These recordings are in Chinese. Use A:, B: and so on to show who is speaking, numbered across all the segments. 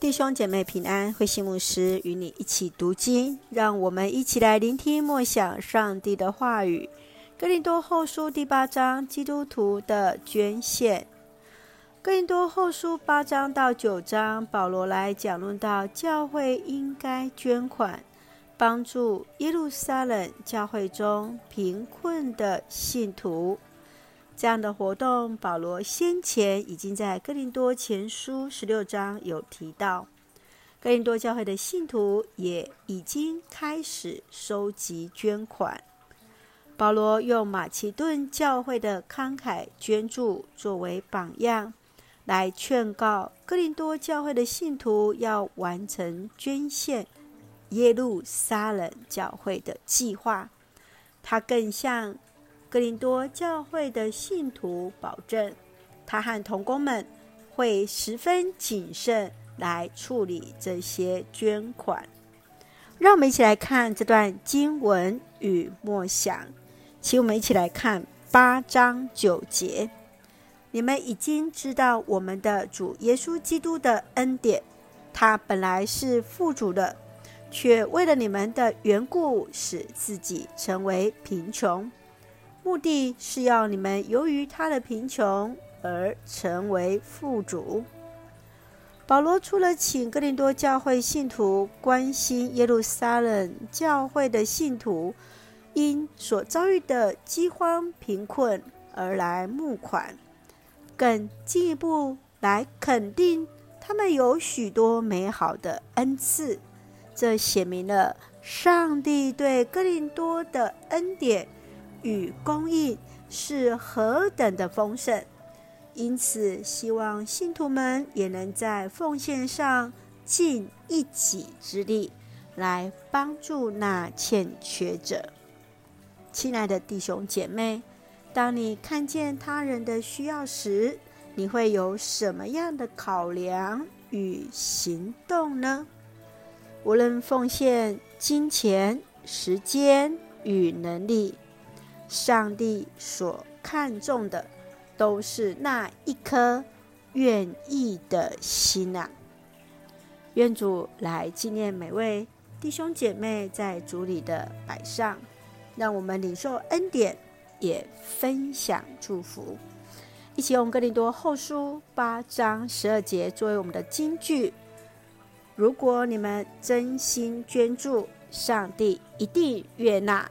A: 弟兄姐妹平安，慧馨牧师与你一起读经，让我们一起来聆听默想上帝的话语。哥林多后书第八章，基督徒的捐献。哥林多后书八章到九章，保罗来讲论到教会应该捐款，帮助耶路撒冷教会中贫困的信徒。这样的活动，保罗先前已经在哥林多前书十六章有提到。哥林多教会的信徒也已经开始收集捐款。保罗用马其顿教会的慷慨捐助作为榜样，来劝告哥林多教会的信徒要完成捐献耶路撒冷教会的计划。他更向哥林多教会的信徒保证，他和同工们会十分谨慎来处理这些捐款。让我们一起来看这段经文与默想，请我们一起来看八章九节。你们已经知道我们的主耶稣基督的恩典，他本来是富足的，却为了你们的缘故，使自己成为贫穷。目的是要你们由于他的贫穷而成为富足。保罗除了请哥林多教会信徒关心耶路撒冷教会的信徒因所遭遇的饥荒贫困而来募款，更进一步来肯定他们有许多美好的恩赐，这写明了上帝对哥林多的恩典。与供应是何等的丰盛，因此希望信徒们也能在奉献上尽一己之力，来帮助那欠缺者。亲爱的弟兄姐妹，当你看见他人的需要时，你会有什么样的考量与行动呢？无论奉献金钱、时间与能力。上帝所看重的，都是那一颗愿意的心啊！愿主来纪念每位弟兄姐妹在主里的摆上，让我们领受恩典，也分享祝福。一起用哥林多后书八章十二节作为我们的金句：如果你们真心捐助，上帝一定悦纳。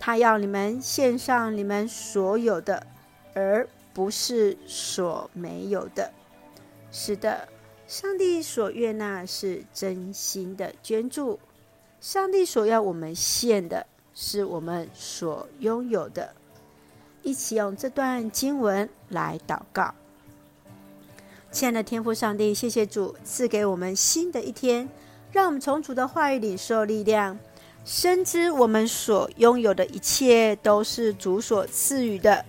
A: 他要你们献上你们所有的，而不是所没有的。是的，上帝所悦纳是真心的捐助。上帝所要我们献的，是我们所拥有的。一起用这段经文来祷告。亲爱的天父上帝，谢谢主赐给我们新的一天，让我们从主的话语领受力量。深知我们所拥有的一切都是主所赐予的，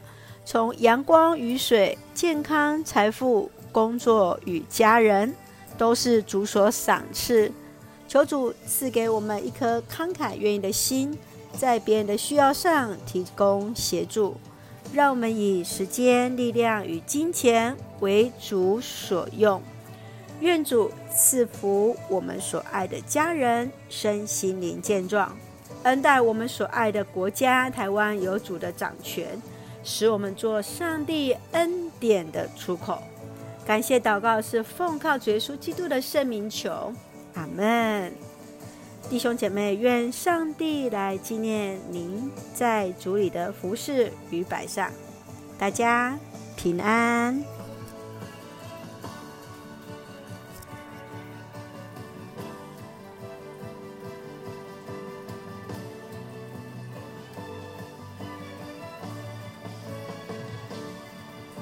A: 从阳光、雨水、健康、财富、工作与家人，都是主所赏赐。求主赐给我们一颗慷慨愿意的心，在别人的需要上提供协助，让我们以时间、力量与金钱为主所用。愿主赐福我们所爱的家人，身心灵健壮，恩待我们所爱的国家台湾有主的掌权，使我们做上帝恩典的出口。感谢祷告是奉靠主耶稣基督的圣名求，阿门。弟兄姐妹，愿上帝来纪念您在主里的服事与摆上，大家平安。